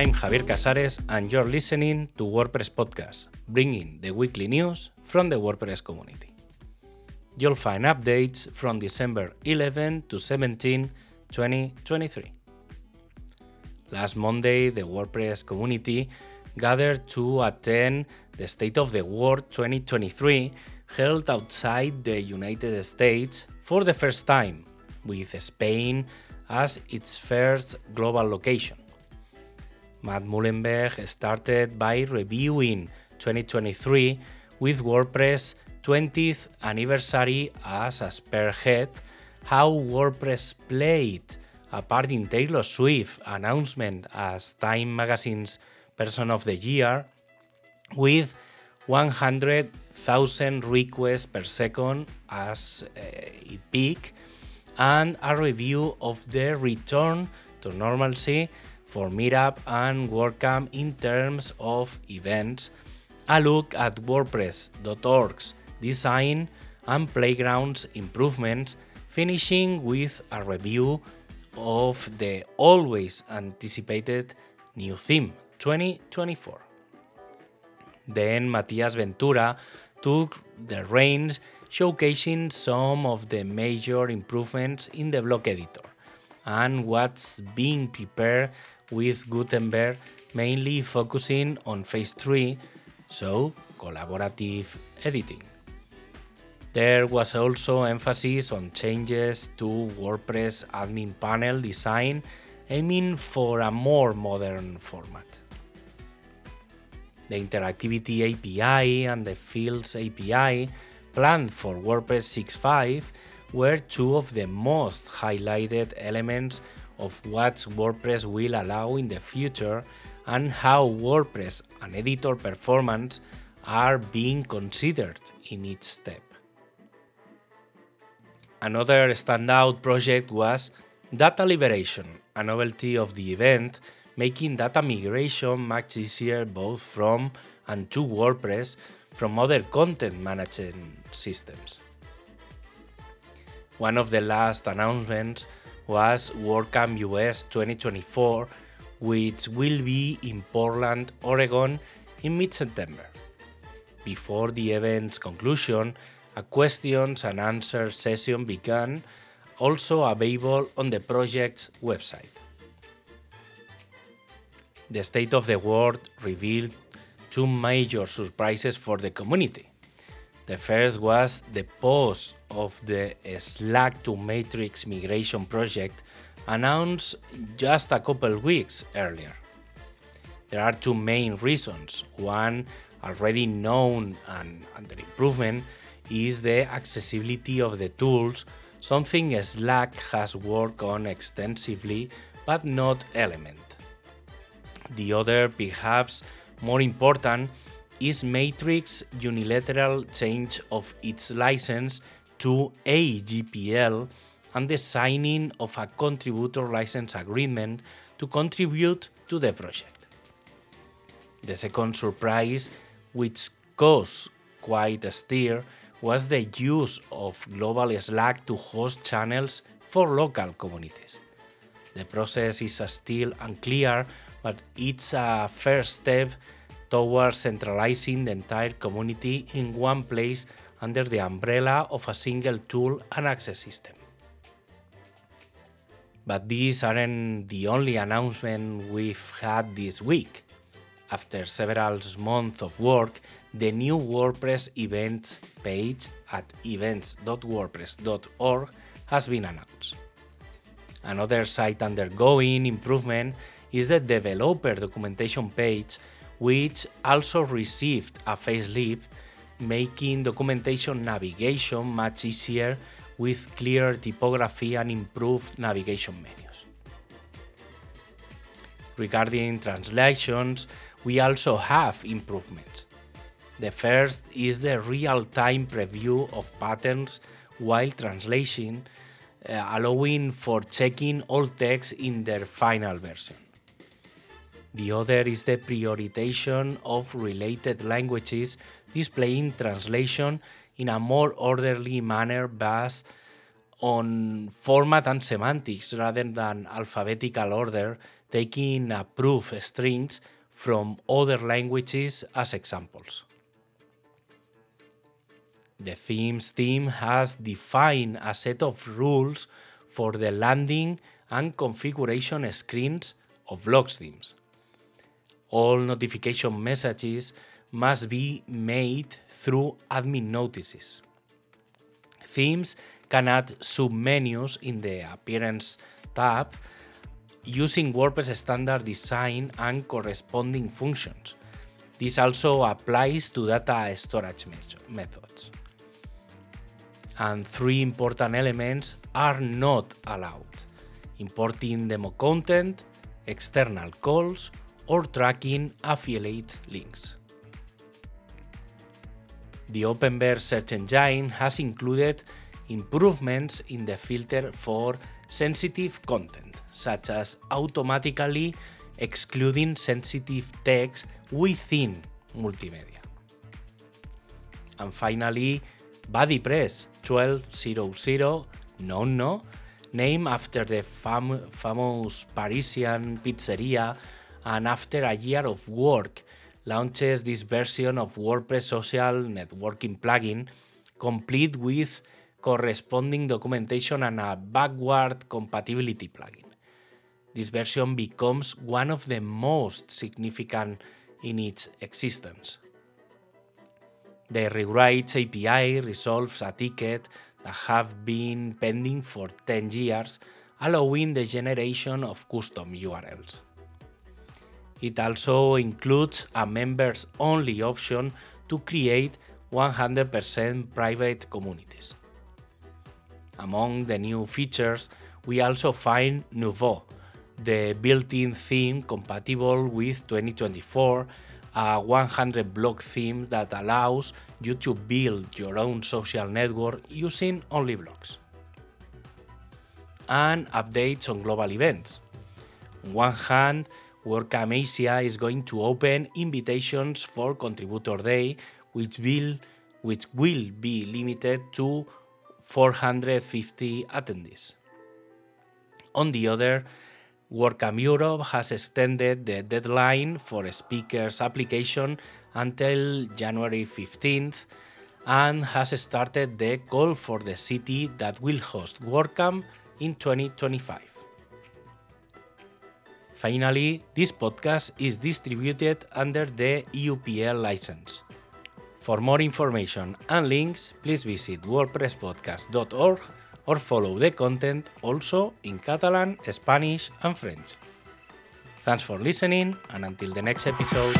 I'm Javier Casares, and you're listening to WordPress Podcast, bringing the weekly news from the WordPress community. You'll find updates from December 11 to 17, 2023. Last Monday, the WordPress community gathered to attend the State of the Word 2023 held outside the United States for the first time, with Spain as its first global location. Matt Mullenweg started by reviewing 2023 with WordPress 20th anniversary as a spearhead, how WordPress played a part in Taylor Swift announcement as Time Magazine's Person of the Year, with 100,000 requests per second as uh, it peaked, and a review of the return to normalcy for Meetup and WordCamp in terms of events, a look at WordPress.org's design and playgrounds improvements, finishing with a review of the always anticipated new theme 2024. Then Matias Ventura took the reins, showcasing some of the major improvements in the block editor and what's being prepared with Gutenberg, mainly focusing on phase 3, so collaborative editing. There was also emphasis on changes to WordPress admin panel design, aiming for a more modern format. The Interactivity API and the Fields API planned for WordPress 6.5 were two of the most highlighted elements of what WordPress will allow in the future and how WordPress and editor performance are being considered in each step. Another standout project was Data Liberation, a novelty of the event making data migration much easier both from and to WordPress from other content management systems. One of the last announcements was WordCamp US 2024, which will be in Portland, Oregon in mid September. Before the event's conclusion, a questions and answers session began, also available on the project's website the State of the Word revealed two major surprises for the community. The first was the pause of the Slack to Matrix migration project announced just a couple weeks earlier. There are two main reasons. One, already known and under improvement, is the accessibility of the tools, something Slack has worked on extensively but not Element. The other, perhaps more important, is Matrix unilateral change of its license to AGPL and the signing of a contributor license agreement to contribute to the project. The second surprise, which caused quite a stir, was the use of global Slack to host channels for local communities. The process is still unclear but it's a first step towards centralizing the entire community in one place under the umbrella of a single tool and access system. But these aren't the only announcement we've had this week. After several months of work, the new WordPress events page at events.wordpress.org has been announced. Another site undergoing improvement is the developer documentation page, which also received a facelift, making documentation navigation much easier with clear typography and improved navigation menus. Regarding translations, we also have improvements. The first is the real time preview of patterns while translating, uh, allowing for checking all text in their final version. The other is the prioritization of related languages, displaying translation in a more orderly manner based on format and semantics rather than alphabetical order, taking approved strings from other languages as examples. The themes team has defined a set of rules for the landing and configuration screens of Blocks themes. All notification messages must be made through admin notices. Themes can add submenus in the Appearance tab using WordPress standard design and corresponding functions. This also applies to data storage methods. And three important elements are not allowed importing demo content, external calls, or tracking affiliate links. The OpenVerse search engine has included improvements in the filter for sensitive content, such as automatically excluding sensitive text within multimedia. And finally, BuddyPress 1200 no no named after the fam famous Parisian pizzeria and after a year of work launches this version of WordPress social networking plugin complete with corresponding documentation and a backward compatibility plugin. This version becomes one of the most significant in its existence. The Rewrites API resolves a ticket that have been pending for 10 years, allowing the generation of custom URLs. It also includes a members only option to create 100% private communities. Among the new features, we also find Nouveau, the built-in theme compatible with 2024, a 100 block theme that allows you to build your own social network using only blocks. And updates on global events. On one hand, WordCamp Asia is going to open invitations for Contributor Day, which will, which will be limited to 450 attendees. On the other, WordCamp Europe has extended the deadline for speakers application until January 15th and has started the call for the city that will host WordCamp in 2025. Finally, this podcast is distributed under the EUPL license. For more information and links, please visit wordpresspodcast.org or follow the content also in Catalan, Spanish, and French. Thanks for listening, and until the next episode.